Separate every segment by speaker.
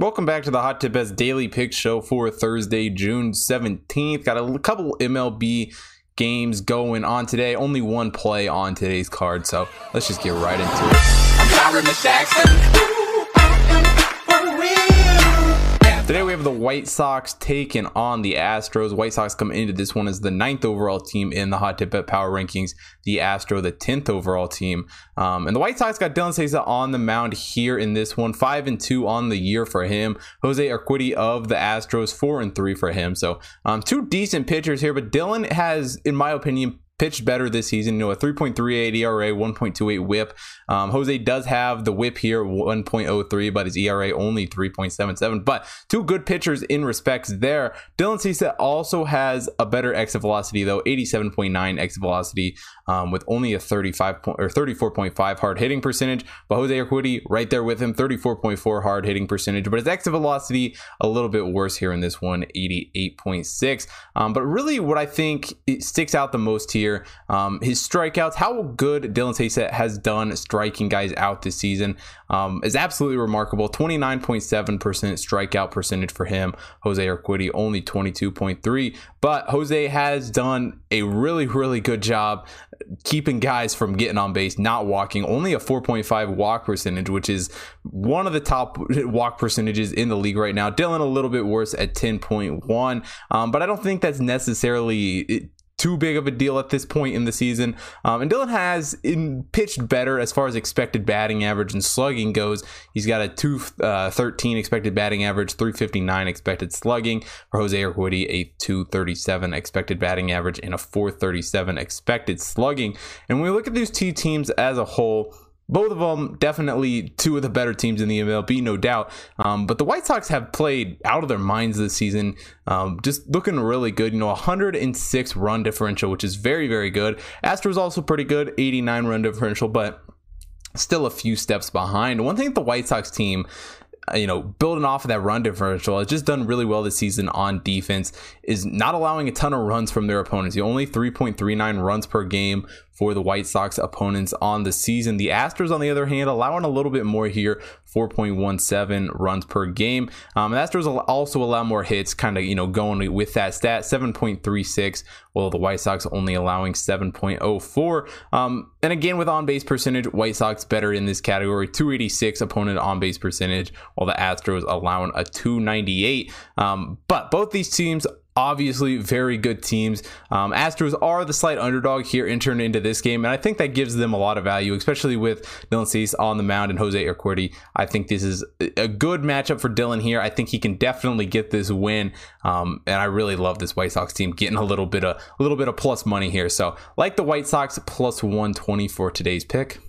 Speaker 1: Welcome back to the Hot Tip Bets Daily Pick Show for Thursday, June 17th. Got a couple MLB games going on today. Only one play on today's card, so let's just get right into it. Today we have the White Sox taking on the Astros. White Sox come into this one as the ninth overall team in the Hot Tip Bet Power Rankings. The Astro, the tenth overall team, um, and the White Sox got Dylan Cease on the mound here in this one. Five and two on the year for him. Jose Urquidy of the Astros, four and three for him. So um, two decent pitchers here, but Dylan has, in my opinion, pitched better this season. You know, a 3.38 ERA, 1.28 WHIP. Um, Jose does have the WHIP here, 1.03, but his ERA only 3.77. But two good pitchers in respects there. Dylan Cease also has a better exit velocity though, 87.9 exit velocity, um, with only a 35 point, or 34.5 hard hitting percentage. But Jose Urquidy right there with him, 34.4 hard hitting percentage. But his exit velocity a little bit worse here in this one, 88.6. Um, but really, what I think sticks out the most here Um, his strikeouts, how good Dylan Cease has done striking guys out this season um, is absolutely remarkable. 29.7% strikeout percentage for him. Jose Urquidy only 22.3. But Jose has done a really, really good job keeping guys from getting on base, not walking. Only a 4.5 walk percentage, which is one of the top walk percentages in the league right now. Dylan a little bit worse at 10.1. Um, but I don't think that's necessarily too big of a deal at this point in the season. Um, and Dylan has in, pitched better as far as expected batting average and slugging goes. He's got a 213 uh, expected batting average, 359 expected slugging. For Jose Urquidy, a 237 expected batting average and a 437 expected slugging. And when we look at these two teams as a whole, both of them definitely two of the better teams in the MLB, no doubt. Um, but the White Sox have played out of their minds this season, um, just looking really good. You know, 106 run differential, which is very, very good. Astros also pretty good, 89 run differential, but still a few steps behind. One thing the White Sox team Uh, you know, building off of that run differential, has just done really well this season on defense, is not allowing a ton of runs from their opponents. The only 3.39 runs per game for the White Sox opponents on the season. The Astros, on the other hand, allowing a little bit more here, 4.17 runs per game. Um, Astros also allow more hits, kind of, you know, going with that stat, 7.36, while the White Sox only allowing 7.04. Um, and again, with on base percentage, White Sox better in this category, 286 opponent on base percentage, while the Astros allowing a 298. Um, but both these teams obviously very good teams. Um, Astros are the slight underdog here entering into this game, and I think that gives them a lot of value, especially with Dylan Cease on the mound and Jose Urquidy. I think this is a good matchup for Dylan here. I think he can definitely get this win, um, and I really love this White Sox team getting a little bit of a little bit of plus money here. So like the White Sox plus 120 for today's pick.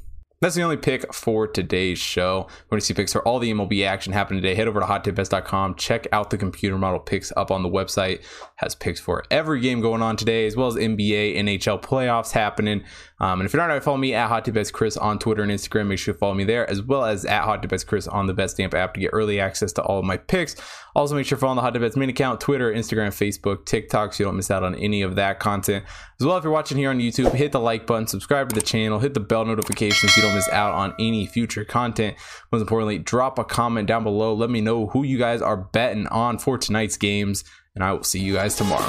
Speaker 1: That's the only pick for today's show. When you see picks for all the MLB action happening today, head over to hottipbets.com. Check out the computer model picks up on the website. Has picks for every game going on today, as well as NBA, NHL playoffs happening. Um, and if you're not already follow me at Hot Chris on Twitter and Instagram, make sure you follow me there, as well as at Hot Chris on the Betstamp app to get early access to all of my picks. Also, make sure you're following the Hot main account, Twitter, Instagram, Facebook, TikTok, so you don't miss out on any of that content. As well, if you're watching here on YouTube, hit the like button, subscribe to the channel, hit the bell notifications so you miss out on any future content. Most importantly, drop a comment down below. Let me know who you guys are betting on for tonight's games, and I will see you guys tomorrow.